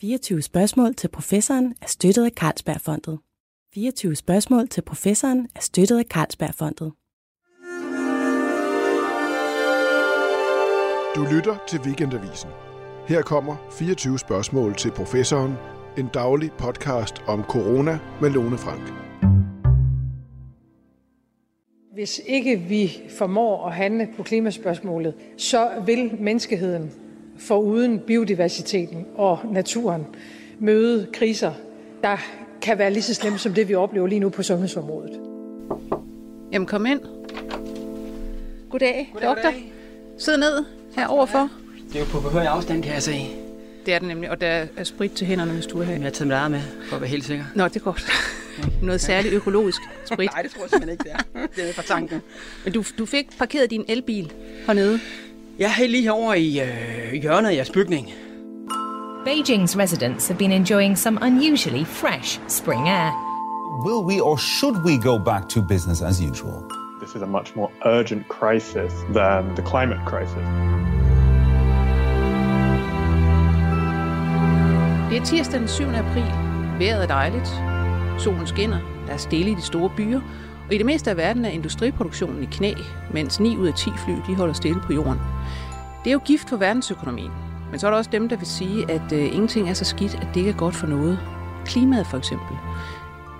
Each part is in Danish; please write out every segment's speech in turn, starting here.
24 spørgsmål til professoren er støttet af Carlsbergfondet. 24 spørgsmål til professoren er støttet af Carlsbergfondet. Du lytter til Weekendavisen. Her kommer 24 spørgsmål til professoren. En daglig podcast om corona med Lone Frank. Hvis ikke vi formår at handle på klimaspørgsmålet, så vil menneskeheden foruden biodiversiteten og naturen møde kriser, der kan være lige så slemme som det, vi oplever lige nu på sundhedsområdet. Jamen kom ind. Goddag, goddag doktor. Goddag. Sid ned her overfor. Det er jo på behørig afstand, kan jeg se. Det er det nemlig, og der er sprit til hænderne, hvis du er her. Jeg har taget mit med, for at være helt sikker. Nå, det er godt. Noget særligt økologisk sprit. Nej, det tror jeg simpelthen ikke, det er. Det er fra tanken. Men du, du fik parkeret din elbil hernede. Jeg er lige herovre i øh, hjørnet af jeres bygning. Beijing's residents have been enjoying some unusually fresh spring air. Will we or should we go back to business as usual? This is a much more urgent crisis than the climate crisis. Det er tirsdag den 7. april. Vejret er dejligt. Solen skinner. Der er stille i de store byer. Og i det meste af verden er industriproduktionen i knæ, mens 9 ud af 10 fly de holder stille på jorden. Det er jo gift for verdensøkonomien. Men så er der også dem, der vil sige, at øh, ingenting er så skidt, at det ikke er godt for noget. Klimaet for eksempel.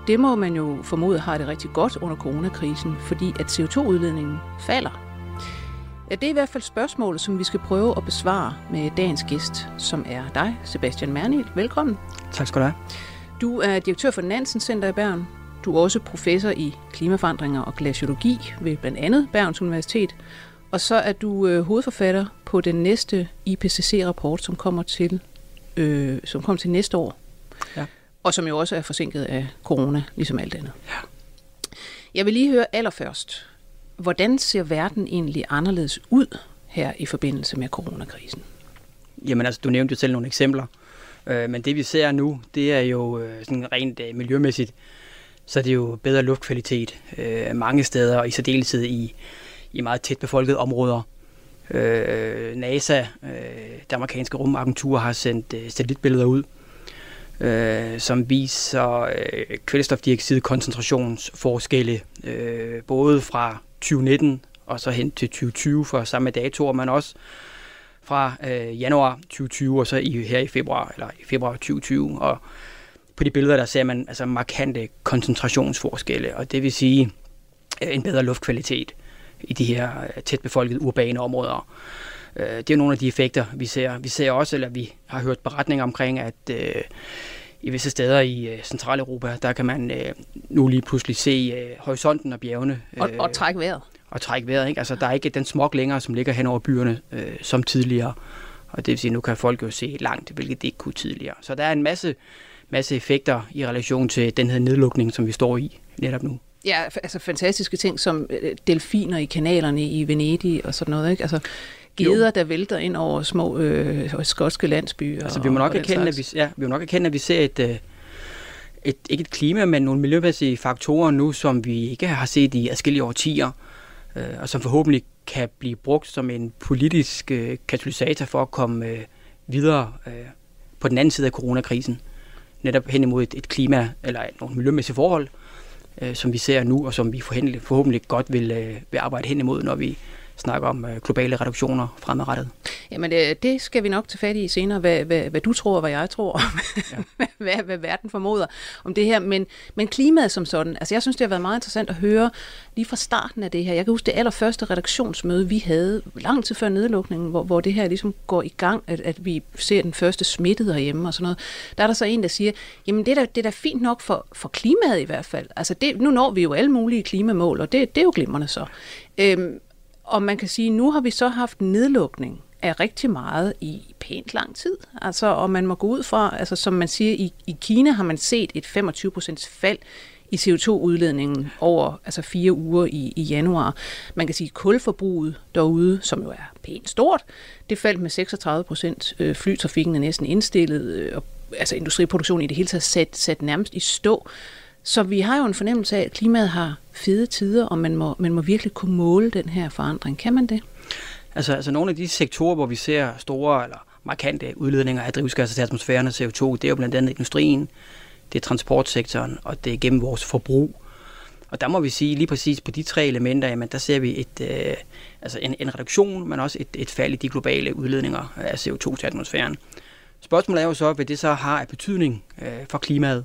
Det må man jo formode har det rigtig godt under coronakrisen, fordi at CO2-udledningen falder. Ja, det er i hvert fald spørgsmålet, som vi skal prøve at besvare med dagens gæst, som er dig, Sebastian Mernil. Velkommen. Tak skal du have. Du er direktør for Nansen Center i Bern. Du er også professor i klimaforandringer og glaciologi ved blandt andet Bergens Universitet. Og så er du øh, hovedforfatter på den næste IPCC-rapport, som kommer til, øh, som kommer til næste år. Ja. Og som jo også er forsinket af corona, ligesom alt andet. Ja. Jeg vil lige høre allerførst, hvordan ser verden egentlig anderledes ud her i forbindelse med coronakrisen? Jamen altså, du nævnte jo selv nogle eksempler. Øh, men det vi ser nu, det er jo øh, sådan rent øh, miljømæssigt, så er det jo bedre luftkvalitet øh, mange steder, og i særdeleshed i, i meget tæt befolkede områder. Øh, NASA, øh, det amerikanske rumagentur, har sendt øh, satellitbilleder ud, øh, som viser øh, kvælstofdioxidkoncentrationsforskelle, øh, både fra 2019 og så hen til 2020 for samme datoer, men også fra øh, januar 2020 og så i, her i februar, eller i februar 2020. Og på de billeder, der ser man altså markante koncentrationsforskelle, og det vil sige øh, en bedre luftkvalitet i de her øh, tæt befolkede urbane områder. Øh, det er nogle af de effekter, vi ser. Vi ser også, eller vi har hørt beretninger omkring, at øh, i visse steder i øh, Centraleuropa, der kan man øh, nu lige pludselig se øh, horisonten og bjergene. Øh, og, og trække vejret. Og trække vejret. Ikke? Altså, der er ikke den smog længere, som ligger hen over byerne øh, som tidligere. Og det vil sige, at nu kan folk jo se langt, hvilket det ikke kunne tidligere. Så der er en masse, masse effekter i relation til den her nedlukning, som vi står i netop nu. Ja, altså fantastiske ting som øh, delfiner i kanalerne i Venedig og sådan noget. Ikke? Altså, geder, jo. der vælter ind over små øh, skotske landsbyer. Altså, vi må nok erkende, at vi, ja, vi må nok erkende, at vi ser et, øh, et, ikke et klima, men nogle miljømæssige faktorer nu, som vi ikke har set i adskillige årtier, øh, og som forhåbentlig kan blive brugt som en politisk øh, katalysator for at komme øh, videre øh, på den anden side af coronakrisen. Netop hen imod et, et klima, eller nogle miljømæssige forhold, øh, som vi ser nu, og som vi forhåbentlig, forhåbentlig godt vil, øh, vil arbejde hen imod, når vi snakke om øh, globale reduktioner fremadrettet. Jamen det, øh, det skal vi nok tage fat i senere, hvad, hvad, hvad du tror, hvad jeg tror, ja. hvad, hvad verden formoder om det her. Men, men klimaet som sådan, altså jeg synes, det har været meget interessant at høre lige fra starten af det her. Jeg kan huske det allerførste redaktionsmøde, vi havde lang tid før nedlukningen, hvor, hvor det her ligesom går i gang, at, at vi ser den første smittede herhjemme og sådan noget. Der er der så en, der siger, jamen det er da, det er da fint nok for, for klimaet i hvert fald. Altså det, nu når vi jo alle mulige klimamål, og det, det er jo glimrende så. Øhm, og man kan sige, at nu har vi så haft nedlukning af rigtig meget i pænt lang tid. Altså, og man må gå ud fra, altså som man siger, i, i Kina har man set et 25% fald i CO2-udledningen over altså fire uger i, i januar. Man kan sige, at kulforbruget derude, som jo er pænt stort, det faldt med 36 procent. Øh, flytrafikken er næsten indstillet, øh, og altså industriproduktionen i det hele taget sat, sat nærmest i stå. Så vi har jo en fornemmelse af, at klimaet har fede tider, og man må, man må virkelig kunne måle den her forandring. Kan man det? Altså, altså nogle af de sektorer, hvor vi ser store eller markante udledninger af drivhusgasser til atmosfæren og CO2. Det er jo blandt andet industrien, det er transportsektoren, og det er gennem vores forbrug. Og der må vi sige, lige præcis på de tre elementer, jamen, der ser vi et, øh, altså en, en reduktion, men også et, et fald i de globale udledninger af CO2 til atmosfæren. Spørgsmålet er jo så, hvad det så har af betydning øh, for klimaet.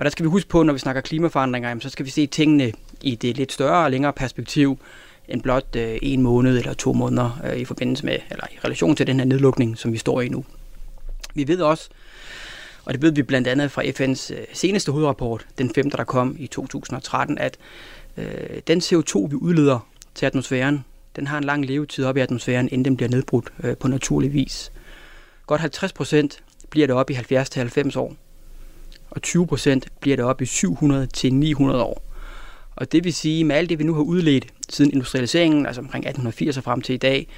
Og der skal vi huske på, når vi snakker klimaforandringer, jamen, så skal vi se tingene i det lidt større og længere perspektiv end blot øh, en måned eller to måneder øh, i forbindelse med, eller i relation til den her nedlukning, som vi står i nu. Vi ved også, og det ved vi blandt andet fra FN's øh, seneste hovedrapport, den femte, der kom i 2013, at øh, den CO2, vi udleder til atmosfæren, den har en lang levetid op i atmosfæren, inden den bliver nedbrudt øh, på naturlig vis. Godt 50 procent bliver det op i 70-90 år, og 20 procent bliver det op i 700-900 år. Og det vil sige, med alt det, vi nu har udledt siden industrialiseringen, altså omkring 1880 og frem til i dag,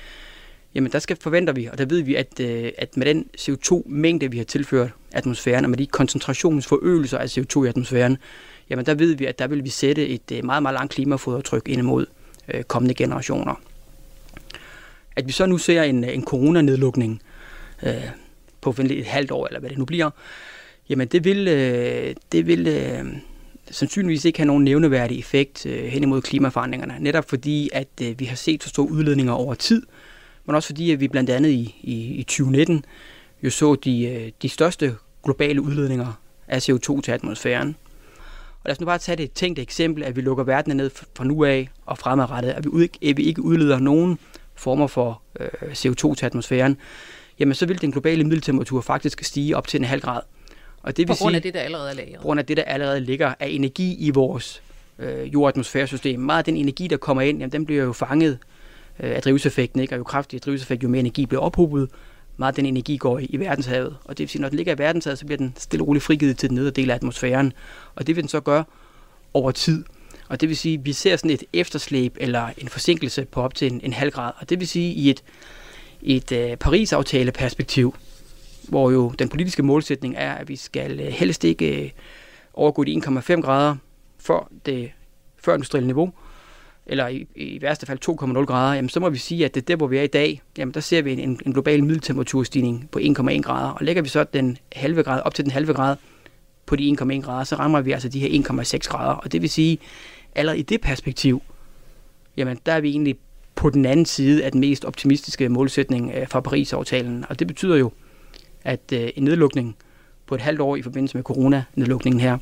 jamen der skal forventer vi, og der ved vi, at, øh, at med den CO2-mængde, vi har tilført atmosfæren, og med de koncentrationsforøgelser af CO2 i atmosfæren, jamen der ved vi, at der vil vi sætte et øh, meget, meget langt klimafodaftryk ind imod øh, kommende generationer. At vi så nu ser en, øh, en coronanedlukning øh, på et halvt år, eller hvad det nu bliver, jamen det vil, øh, det vil øh, sandsynligvis ikke have nogen nævneværdig effekt øh, hen imod klimaforandringerne. Netop fordi, at øh, vi har set så store udledninger over tid, men også fordi, at vi blandt andet i, i, i 2019 jo så de, øh, de største globale udledninger af CO2 til atmosfæren. Og lad os nu bare tage det tænkte eksempel, at vi lukker verden ned fra nu af og fremadrettet, at vi, at vi ikke udleder nogen former for øh, CO2 til atmosfæren, jamen så vil den globale middeltemperatur faktisk stige op til en halv grad. Og det vil på grund af sige, det, der allerede er lagret. På grund af det, der allerede ligger af energi i vores øh, jordatmosfæresystem. Meget af den energi, der kommer ind, jamen, den bliver jo fanget øh, af drivhuseffekten, ikke? og jo kraftigere drivhuseffekt, jo mere energi bliver ophobet, meget af den energi går i, i verdenshavet. Og det vil sige, når den ligger i verdenshavet, så bliver den stille og roligt frigivet til den nedre del af atmosfæren. Og det vil den så gøre over tid. Og det vil sige, at vi ser sådan et efterslæb eller en forsinkelse på op til en, en halv grad. Og det vil sige, i et, et uh, Paris-aftale-perspektiv, hvor jo den politiske målsætning er, at vi skal øh, helst ikke øh, overgå de 1,5 grader for det før industrielle niveau, eller i, i værste fald 2,0 grader, jamen så må vi sige, at det der, hvor vi er i dag, jamen der ser vi en, en global middeltemperaturstigning på 1,1 grader, og lægger vi så den halve grad op til den halve grad på de 1,1 grader, så rammer vi altså de her 1,6 grader, og det vil sige, allerede i det perspektiv, jamen der er vi egentlig på den anden side af den mest optimistiske målsætning øh, fra Paris-aftalen, og det betyder jo, at øh, en nedlukning på et halvt år i forbindelse med corona-nedlukningen her,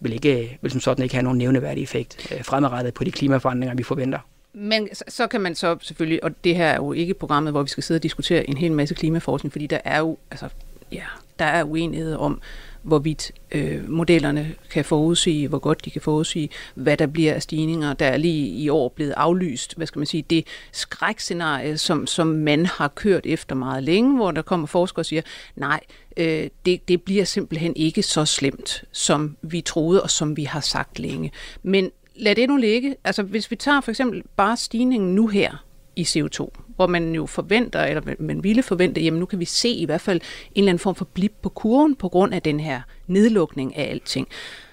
vil, ikke, øh, vil som sådan ikke have nogen nævneværdig effekt øh, fremadrettet på de klimaforandringer, vi forventer. Men så kan man så selvfølgelig, og det her er jo ikke programmet, hvor vi skal sidde og diskutere en hel masse klimaforskning, fordi der er jo, altså, ja, der er uenighed om, hvorvidt øh, modellerne kan forudsige, hvor godt de kan forudsige, hvad der bliver af stigninger. Der er lige i år blevet aflyst, hvad skal man sige, det skrækscenarie, som, som man har kørt efter meget længe, hvor der kommer forskere og siger, nej, øh, det, det bliver simpelthen ikke så slemt, som vi troede og som vi har sagt længe. Men lad det nu ligge. Altså hvis vi tager for eksempel bare stigningen nu her, i CO2, hvor man jo forventer, eller man ville forvente, jamen nu kan vi se i hvert fald en eller anden form for blip på kurven på grund af den her nedlukning af alting.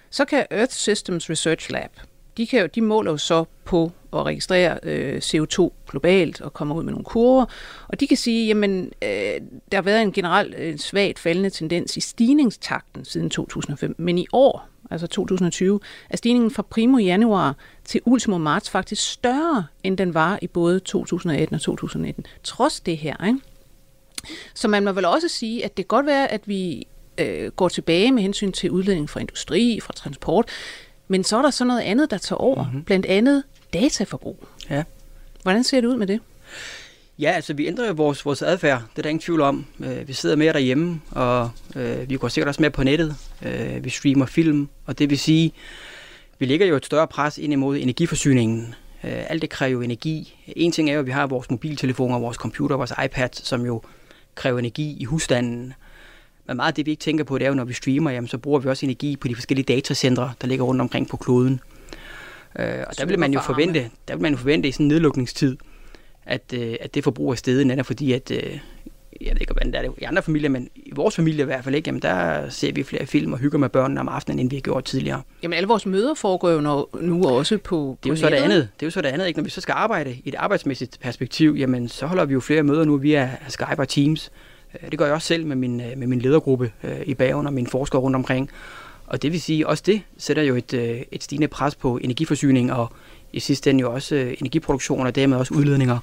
Så kan Earth Systems Research Lab, de, kan jo, de måler jo så på at registrere øh, CO2 globalt og kommer ud med nogle kurver, og de kan sige, jamen øh, der har været en generelt øh, svagt faldende tendens i stigningstakten siden 2005, men i år, altså 2020, er stigningen fra primo januar til ultimo marts faktisk større, end den var i både 2018 og 2019, trods det her. Ikke? Så man må vel også sige, at det kan godt være, at vi øh, går tilbage med hensyn til udledning fra industri, fra transport, men så er der så noget andet, der tager over, mm-hmm. blandt andet dataforbrug. Ja. Hvordan ser det ud med det? Ja, altså vi ændrer jo vores, vores adfærd, det er der ingen tvivl om. Øh, vi sidder mere derhjemme, og øh, vi går sikkert også med på nettet. Øh, vi streamer film, og det vil sige, vi lægger jo et større pres ind imod energiforsyningen. Øh, alt det kræver jo energi. En ting er jo, at vi har vores mobiltelefoner, vores computer, vores iPad, som jo kræver energi i husstanden. Men meget af det, vi ikke tænker på, det er jo, når vi streamer, jamen, så bruger vi også energi på de forskellige datacentre, der ligger rundt omkring på kloden. Øh, og der vil man jo forvente, der vil man jo forvente i sådan en nedlukningstid, at, øh, at det forbrug er stedet, netop fordi, at øh, jeg ved ikke, hvordan det er i andre familier, men i vores familie i hvert fald ikke, jamen der ser vi flere film og hygger med børnene om aftenen, end vi har gjort tidligere. Jamen alle vores møder foregår jo nu også på Det er jo så det andet. Det er jo så det andet, ikke? Når vi så skal arbejde i et arbejdsmæssigt perspektiv, jamen så holder vi jo flere møder nu via Skype og Teams. Øh, det gør jeg også selv med min, øh, med min ledergruppe øh, i bagen og mine forskere rundt omkring. Og det vil sige, også det sætter jo et, et stigende pres på energiforsyning og i sidste ende jo også øh, energiproduktion og dermed også udledninger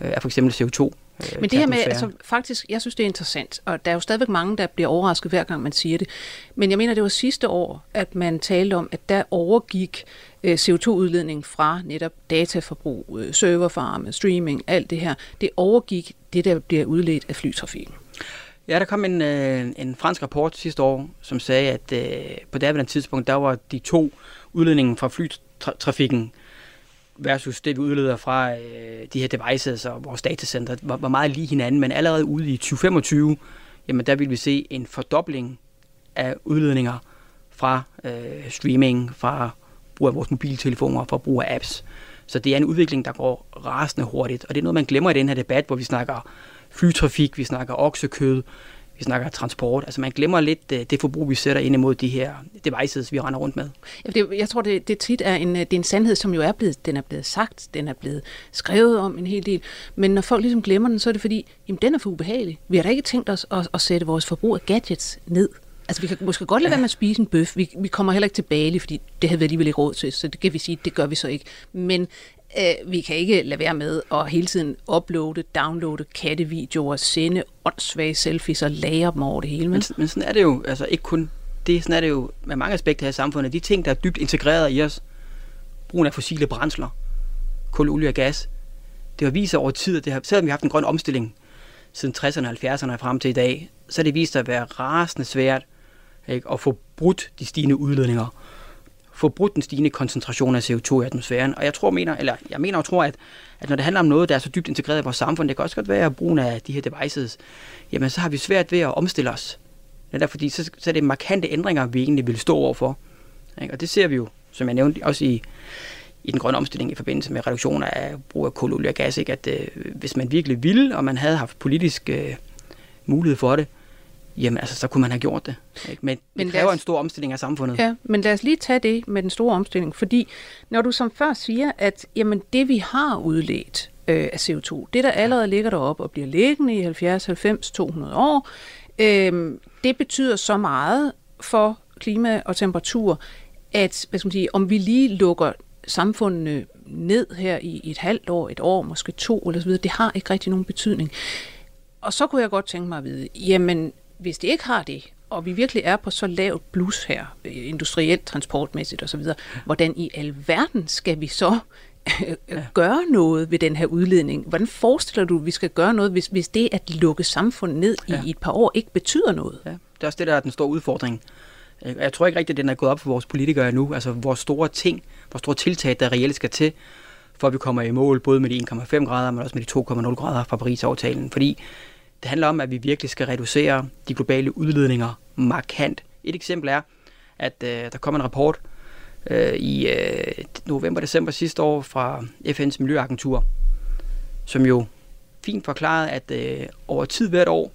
øh, af for eksempel CO2. Øh, Men det her med, altså faktisk, jeg synes det er interessant, og der er jo stadigvæk mange, der bliver overrasket hver gang man siger det. Men jeg mener, det var sidste år, at man talte om, at der overgik øh, CO2-udledning fra netop dataforbrug, øh, serverfarme, streaming, alt det her, det overgik det, der bliver udledt af flytrafikken. Ja, der kom en, øh, en fransk rapport sidste år, som sagde, at øh, på det tidspunkt, der var de to udledninger fra flytrafikken versus det, vi udleder fra øh, de her devices og vores datacenter, var, var meget lige hinanden, men allerede ude i 2025, jamen der vil vi se en fordobling af udledninger fra øh, streaming, fra brug af vores mobiltelefoner, fra brug af apps. Så det er en udvikling, der går rasende hurtigt, og det er noget, man glemmer i den her debat, hvor vi snakker flytrafik, vi snakker oksekød, vi snakker transport. Altså man glemmer lidt øh, det forbrug, vi sætter ind imod de her devices, vi render rundt med. Jeg tror, det, det tit er en, det er en sandhed, som jo er blevet, den er blevet sagt, den er blevet skrevet om en hel del. Men når folk ligesom glemmer den, så er det fordi, jamen den er for ubehagelig. Vi har da ikke tænkt os at, at sætte vores forbrug af gadgets ned. Altså, vi kan måske godt lade være med at spise en bøf. Vi, vi kommer heller ikke til Bali, fordi det havde vi alligevel ikke råd til, så det kan vi sige, det gør vi så ikke. Men øh, vi kan ikke lade være med at hele tiden uploade, downloade kattevideoer, sende åndssvage selfies og lagre dem over det hele. Men, men sådan er det jo, altså ikke kun det, sådan er det jo med mange aspekter her i samfundet. De ting, der er dybt integreret i os, brugen af fossile brændsler, kul, olie og gas, det har vist sig over tid, at det har, selvom vi har haft en grøn omstilling siden 60'erne og 70'erne og frem til i dag, så har det vist sig at være rasende svært ikke, at få brudt de stigende udledninger få brudt den stigende koncentration af CO2 i atmosfæren. Og jeg tror, mener, eller jeg mener og tror, at, at når det handler om noget, der er så dybt integreret i vores samfund, det kan også godt være at bruge af de her devices, jamen så har vi svært ved at omstille os. Det er fordi, så, så er det markante ændringer, vi egentlig vil stå overfor. Ikke? Og det ser vi jo, som jeg nævnte, også i, i den grønne omstilling i forbindelse med reduktion af brug af kul, olie og gas, ikke? at øh, hvis man virkelig ville, og man havde haft politisk øh, mulighed for det, jamen altså, så kunne man have gjort det. Ikke? Men, men det kræver os, en stor omstilling af samfundet. Ja, men lad os lige tage det med den store omstilling, fordi når du som før siger, at jamen, det vi har udledt øh, af CO2, det der allerede ligger deroppe og bliver liggende i 70, 90, 200 år, øh, det betyder så meget for klima og temperatur, at hvad skal man sige, om vi lige lukker samfundene ned her i et halvt år, et år, måske to eller så videre, det har ikke rigtig nogen betydning. Og så kunne jeg godt tænke mig at vide, jamen hvis det ikke har det, og vi virkelig er på så lavt blus her, øh, industrielt, transportmæssigt osv., hvordan i alverden skal vi så øh, gøre noget ved den her udledning? Hvordan forestiller du, at vi skal gøre noget, hvis, hvis det at lukke samfundet ned i, ja. i et par år ikke betyder noget? Ja. Det er også det, der er den store udfordring. Jeg tror ikke rigtigt, at den er gået op for vores politikere endnu. Altså, hvor store ting, hvor store tiltag, der reelt skal til, for at vi kommer i mål, både med de 1,5 grader, men også med de 2,0 grader fra Paris-aftalen. Fordi det handler om, at vi virkelig skal reducere de globale udledninger markant. Et eksempel er, at øh, der kom en rapport øh, i øh, november-december sidste år fra FN's Miljøagentur, som jo fint forklarede, at øh, over tid hvert år,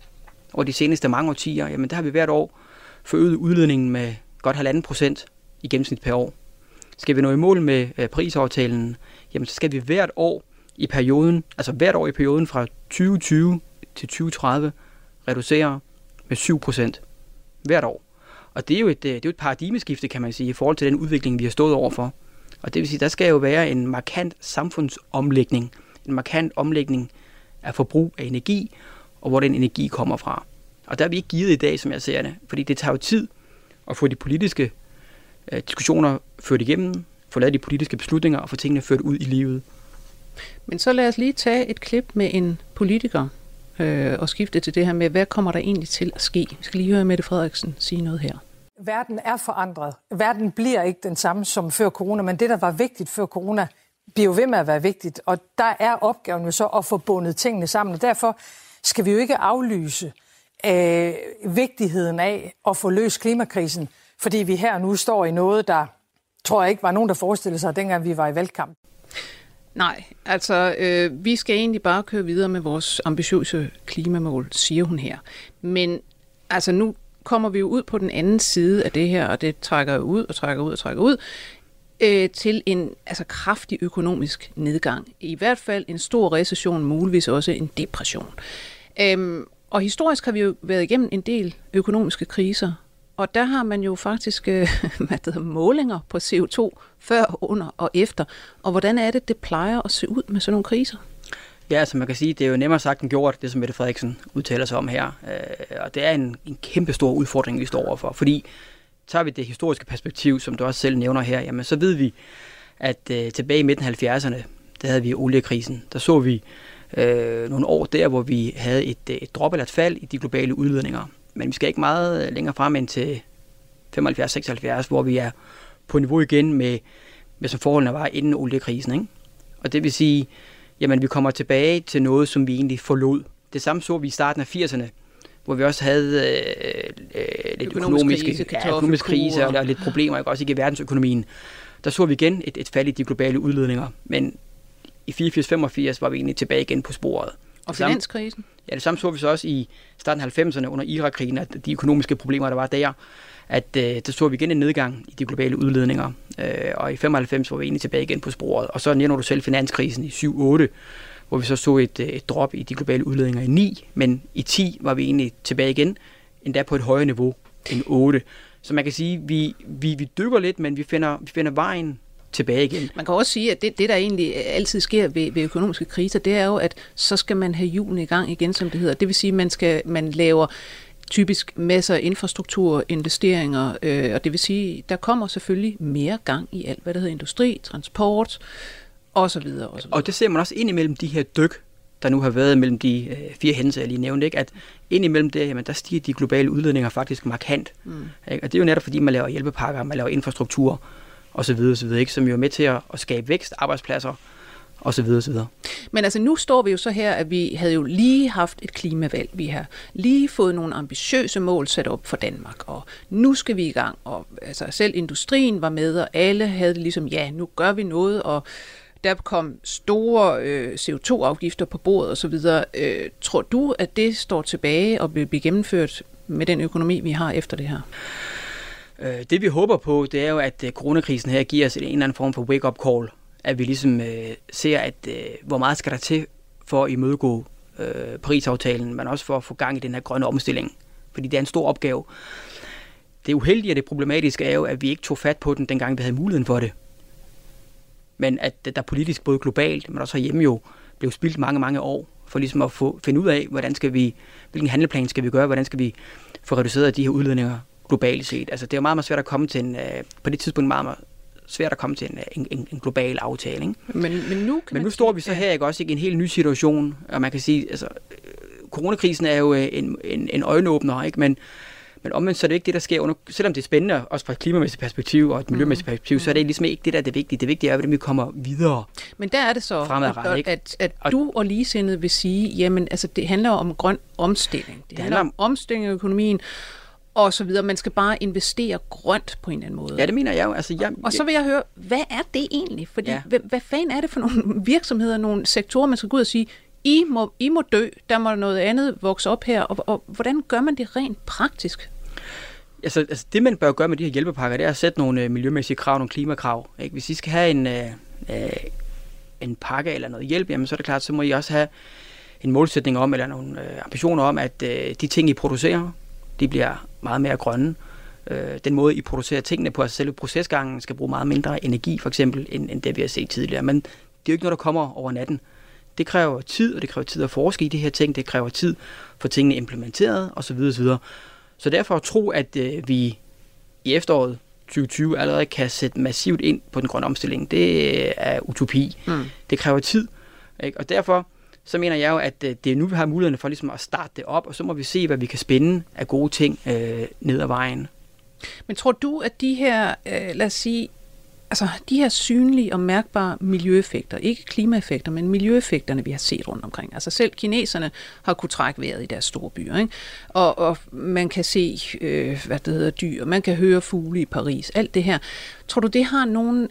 over de seneste mange årtier, jamen der har vi hvert år forøget udledningen med godt halvanden procent i gennemsnit per år. Skal vi nå i mål med øh, prisaftalen, jamen så skal vi hvert år i perioden, altså hvert år i perioden fra 2020 til 2030 reducere med 7% hvert år. Og det er, jo et, øh, det er jo et paradigmeskifte, kan man sige, i forhold til den udvikling, vi har stået overfor. Og det vil sige, der skal jo være en markant samfundsomlægning, en markant omlægning af forbrug af energi, og hvor den energi kommer fra. Og der er vi ikke givet i dag, som jeg ser det, fordi det tager jo tid at få de politiske øh, diskussioner ført igennem, få lavet de politiske beslutninger og få tingene ført ud i livet. Men så lad os lige tage et klip med en politiker, øh, og skifte til det her med, hvad kommer der egentlig til at ske? Vi skal lige høre Mette Frederiksen sige noget her. Verden er forandret. Verden bliver ikke den samme som før corona, men det, der var vigtigt før corona, bliver jo ved med at være vigtigt. Og der er opgaven jo så at få bundet tingene sammen. Og derfor skal vi jo ikke aflyse øh, vigtigheden af at få løst klimakrisen, fordi vi her nu står i noget, der tror jeg ikke var nogen, der forestillede sig, dengang vi var i valgkamp. Nej, altså øh, vi skal egentlig bare køre videre med vores ambitiøse klimamål, siger hun her. Men altså nu kommer vi jo ud på den anden side af det her, og det trækker ud og trækker ud og trækker ud, øh, til en altså, kraftig økonomisk nedgang. I hvert fald en stor recession, muligvis også en depression. Øhm, Og historisk har vi jo været igennem en del økonomiske kriser, og der har man jo faktisk øh, hvad det hedder, målinger på CO2 før, under og efter. Og hvordan er det, det plejer at se ud med sådan nogle kriser? Ja, altså man kan sige, det er jo nemmere sagt end gjort, det som Mette Frederiksen udtaler sig om her. Øh, og det er en, en kæmpe stor udfordring, vi står overfor. Fordi tager vi det historiske perspektiv, som du også selv nævner her, jamen så ved vi, at øh, tilbage i midten af 70'erne, der havde vi oliekrisen. Der så vi øh, nogle år der, hvor vi havde et, øh, et drop eller et fald i de globale udledninger. Men vi skal ikke meget længere frem end til 75-76, hvor vi er på niveau igen med, med som forholdene var inden oliekrisen. Ikke? Og det vil sige, jamen vi kommer tilbage til noget, som vi egentlig forlod. Det samme så vi i starten af 80'erne, hvor vi også havde øh, øh, lidt økonomiske krise, ja, økonomisk krise og, og lidt problemer, ikke? også ikke i verdensøkonomien. Der så vi igen et, et fald i de globale udledninger, men i 84-85 var vi egentlig tilbage igen på sporet. Og finanskrisen? Ja, det samme så vi så også i starten af 90'erne under Irak-krigen, at de økonomiske problemer, der var der, at øh, der så vi igen en nedgang i de globale udledninger. Øh, og i 95 var vi egentlig tilbage igen på sporet. Og så nævner du selv finanskrisen i 7-8, hvor vi så så et, øh, et drop i de globale udledninger i 9, men i 10 var vi egentlig tilbage igen, endda på et højere niveau end 8. Så man kan sige, vi, vi, vi dykker lidt, men vi finder, vi finder vejen tilbage igen. Man kan også sige, at det, det der egentlig altid sker ved, ved økonomiske kriser, det er jo, at så skal man have julen i gang igen, som det hedder. Det vil sige, at man, skal, man laver typisk masser af infrastruktur, investeringer, øh, og det vil sige, der kommer selvfølgelig mere gang i alt, hvad der hedder industri, transport, og så videre. Og, så videre. og det ser man også ind imellem de her dyk, der nu har været mellem de øh, fire hændelser, jeg lige nævnte, ikke? at ind imellem det, jamen, der stiger de globale udledninger faktisk markant. Mm. Ikke? Og det er jo netop fordi, man laver hjælpepakker, man laver infrastruktur, og så videre, så videre, ikke? som jo er med til at, at skabe vækst, arbejdspladser, og så videre, og så videre. Men altså nu står vi jo så her, at vi havde jo lige haft et klimavalg. Vi har lige fået nogle ambitiøse mål sat op for Danmark, og nu skal vi i gang. Og altså selv industrien var med, og alle havde det ligesom, ja, nu gør vi noget, og der kom store øh, CO2-afgifter på bordet og så videre. Øh, tror du, at det står tilbage og vil blive gennemført med den økonomi, vi har efter det her? Øh, det vi håber på, det er jo, at øh, coronakrisen her giver os en eller anden form for wake-up call. At vi ligesom øh, ser, at øh, hvor meget skal der til for at imødegå øh, Paris-aftalen, men også for at få gang i den her grønne omstilling. Fordi det er en stor opgave. Det uheldige og det problematiske er jo, at vi ikke tog fat på den, dengang vi havde muligheden for det. Men at der politisk, både globalt, men også herhjemme jo, blev spildt mange, mange år for ligesom at få, finde ud af, hvordan skal vi, hvilken handleplan skal vi gøre, hvordan skal vi få reduceret de her udledninger globalt set. Altså, det er jo meget, meget svært at komme til en, øh, på det tidspunkt meget, meget svært at komme til en, en, en, en global aftale. Ikke? Men, men nu, kan men nu står vi så her ikke også i en helt ny situation, og man kan sige, altså, øh, coronakrisen er jo øh, en, en, en øjenåbner, ikke? men men omvendt så er det ikke det, der sker under, selvom det er spændende, også fra et klimamæssigt perspektiv og et miljømæssigt mm. perspektiv, mm. så er det ligesom ikke det, der er det vigtige. Det vigtige er, hvordan vi kommer videre Men der er det så, at, at, at du og ligesindede vil sige, jamen altså det handler om grøn omstilling. Det, det handler om omstilling af økonomien, og så videre. Man skal bare investere grønt på en eller anden måde. Ja, det mener jeg jo. Altså, jeg, og så vil jeg høre, hvad er det egentlig? Fordi, ja. hvad, hvad fanden er det for nogle virksomheder, nogle sektorer, man skal gå ud og sige, I må, I må dø, der må noget andet vokse op her, og, og hvordan gør man det rent praktisk? Altså, altså det, man bør gøre med de her hjælpepakker, det er at sætte nogle øh, miljømæssige krav, nogle klimakrav. Ikke? Hvis I skal have en, øh, øh, en pakke eller noget hjælp, jamen, så er det klart, så må I også have en målsætning om, eller nogle øh, ambitioner om, at øh, de ting, I producerer, de bliver meget mere grønne. Øh, den måde, I producerer tingene på, altså selve procesgangen, skal bruge meget mindre energi, for eksempel, end, end det, vi har set tidligere. Men det er jo ikke noget, der kommer over natten. Det kræver tid, og det kræver tid at forske i de her ting. Det kræver tid for tingene implementeret, osv. osv. Så derfor at tro, at øh, vi i efteråret 2020 allerede kan sætte massivt ind på den grønne omstilling, det er utopi. Mm. Det kræver tid. Ikke? Og derfor så mener jeg jo, at øh, det er nu, vi har muligheden for ligesom at starte det op, og så må vi se, hvad vi kan spænde af gode ting øh, ned ad vejen. Men tror du, at de her, øh, lad os sige, altså de her synlige og mærkbare miljøeffekter, ikke klimaeffekter, men miljøeffekterne, vi har set rundt omkring. Altså selv kineserne har kunne trække vejret i deres store byer, ikke? Og, og man kan se, øh, hvad det hedder, dyr, man kan høre fugle i Paris, alt det her. Tror du, det har nogen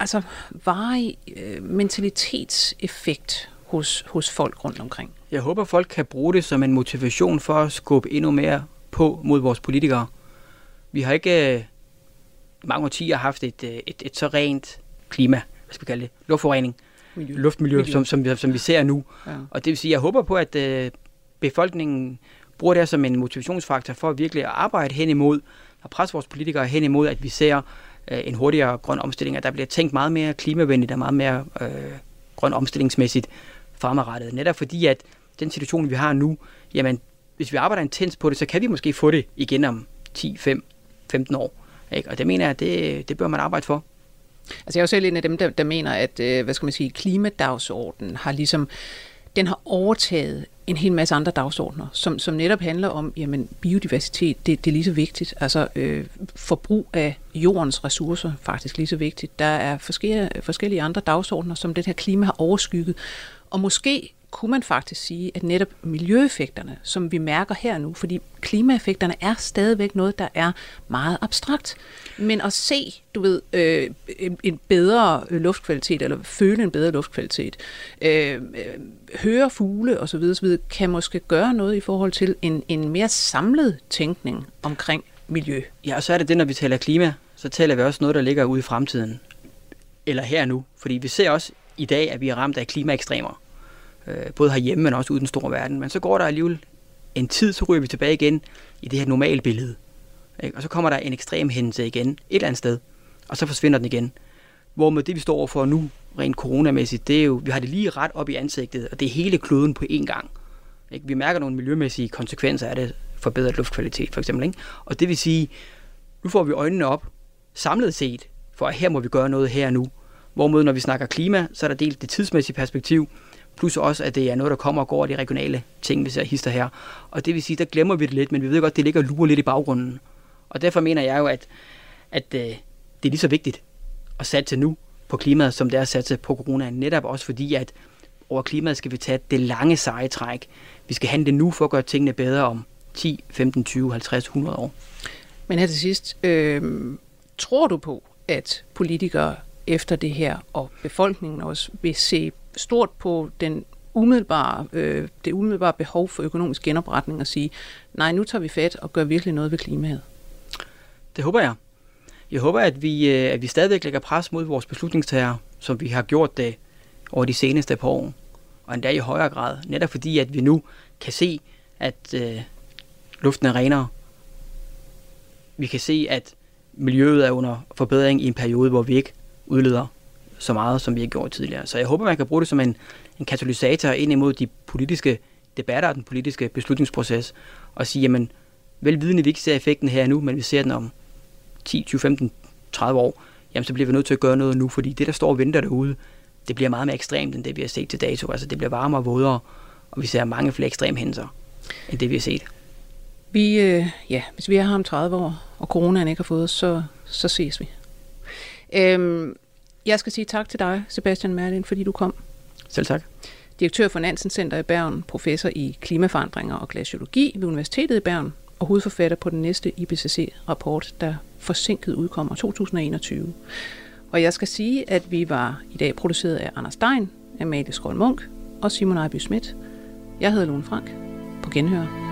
altså varig øh, mentalitetseffekt hos, hos folk rundt omkring. Jeg håber, folk kan bruge det som en motivation for at skubbe endnu mere på mod vores politikere. Vi har ikke øh, mange årtier haft et, øh, et, et så rent klima, hvad skal vi kalde det, luftforurening, Miljø. luftmiljø, Miljø. Som, som, vi, som vi ser nu. Ja. Og det vil sige, jeg håber på, at øh, befolkningen bruger det som en motivationsfaktor for at virkelig at arbejde hen imod, og presse vores politikere hen imod, at vi ser øh, en hurtigere grøn omstilling, at der bliver tænkt meget mere klimavenligt og meget mere øh, grøn omstillingsmæssigt fremadrettet. Netop fordi, at den situation, vi har nu, jamen, hvis vi arbejder intens på det, så kan vi måske få det igen om 10, 5, 15 år. Ikke? Og det mener jeg, det, det bør man arbejde for. Altså jeg er jo selv en af dem, der, der mener, at øh, hvad skal man sige, klimadagsordenen har ligesom, den har overtaget en hel masse andre dagsordner, som, som netop handler om, jamen biodiversitet, det, det er lige så vigtigt. Altså øh, forbrug af jordens ressourcer faktisk lige så vigtigt. Der er forskellige, forskellige andre dagsordner, som det her klima har overskygget. Og måske kunne man faktisk sige, at netop miljøeffekterne, som vi mærker her nu, fordi klimaeffekterne er stadigvæk noget, der er meget abstrakt. Men at se, du ved, øh, en bedre luftkvalitet, eller føle en bedre luftkvalitet, øh, øh høre fugle osv., osv., kan måske gøre noget i forhold til en, en mere samlet tænkning omkring miljø. Ja, og så er det det, når vi taler klima, så taler vi også noget, der ligger ude i fremtiden. Eller her nu. Fordi vi ser også i dag, at vi er ramt af klimaekstremer øh, både herhjemme, men også uden den store verden. Men så går der alligevel en tid, så ryger vi tilbage igen i det her normale billede. Ikke? Og så kommer der en ekstrem hændelse igen, et eller andet sted, og så forsvinder den igen. Hvor med det, vi står overfor nu, rent coronamæssigt, det er jo, vi har det lige ret op i ansigtet, og det er hele kloden på én gang. Ikke? Vi mærker nogle miljømæssige konsekvenser af det, forbedret luftkvalitet for eksempel. Ikke? Og det vil sige, nu får vi øjnene op, samlet set, for at her må vi gøre noget her nu. Hvorimod når vi snakker klima, så er der delt det tidsmæssige perspektiv, Plus også, at det er noget, der kommer og går de regionale ting, vi ser hister her. Og det vil sige, der glemmer vi det lidt, men vi ved godt, at det ligger og lurer lidt i baggrunden. Og derfor mener jeg jo, at, at øh, det er lige så vigtigt at satse nu på klimaet, som det er at satse på corona. Netop også fordi, at over klimaet skal vi tage det lange seje træk. Vi skal handle nu for at gøre tingene bedre om 10, 15, 20, 50, 100 år. Men her til sidst, øh, tror du på, at politikere efter det her, og befolkningen også vil se stort på den umiddelbare, øh, det umiddelbare behov for økonomisk genopretning og sige, nej, nu tager vi fat og gør virkelig noget ved klimaet? Det håber jeg. Jeg håber, at vi, øh, at vi stadigvæk lægger pres mod vores beslutningstager, som vi har gjort det over de seneste par år, og endda i højere grad, netop fordi, at vi nu kan se, at øh, luften er renere. Vi kan se, at miljøet er under forbedring i en periode, hvor vi ikke udleder så meget, som vi har gjort tidligere. Så jeg håber, man kan bruge det som en, en katalysator ind imod de politiske debatter og den politiske beslutningsproces, og sige, jamen, velvidende vi ikke ser effekten her nu, men vi ser den om 10, 20, 15, 30 år, jamen så bliver vi nødt til at gøre noget nu, fordi det, der står og venter derude, det bliver meget mere ekstremt, end det vi har set til dato. Altså det bliver varmere og vådere, og vi ser mange flere ekstreme hændelser, end det vi har set. Vi, øh, ja, hvis vi er her om 30 år, og coronaen ikke har fået os, så, så ses vi. Øhm, jeg skal sige tak til dig, Sebastian Merlin, fordi du kom. Selv tak. Direktør for Nansen Center i Bergen, professor i klimaforandringer og glaciologi ved Universitetet i Bergen, og hovedforfatter på den næste IPCC-rapport, der forsinket udkommer 2021. Og jeg skal sige, at vi var i dag produceret af Anders Stein, Amalie Skål Munk og Simon Ejby Schmidt. Jeg hedder Lone Frank. På genhør.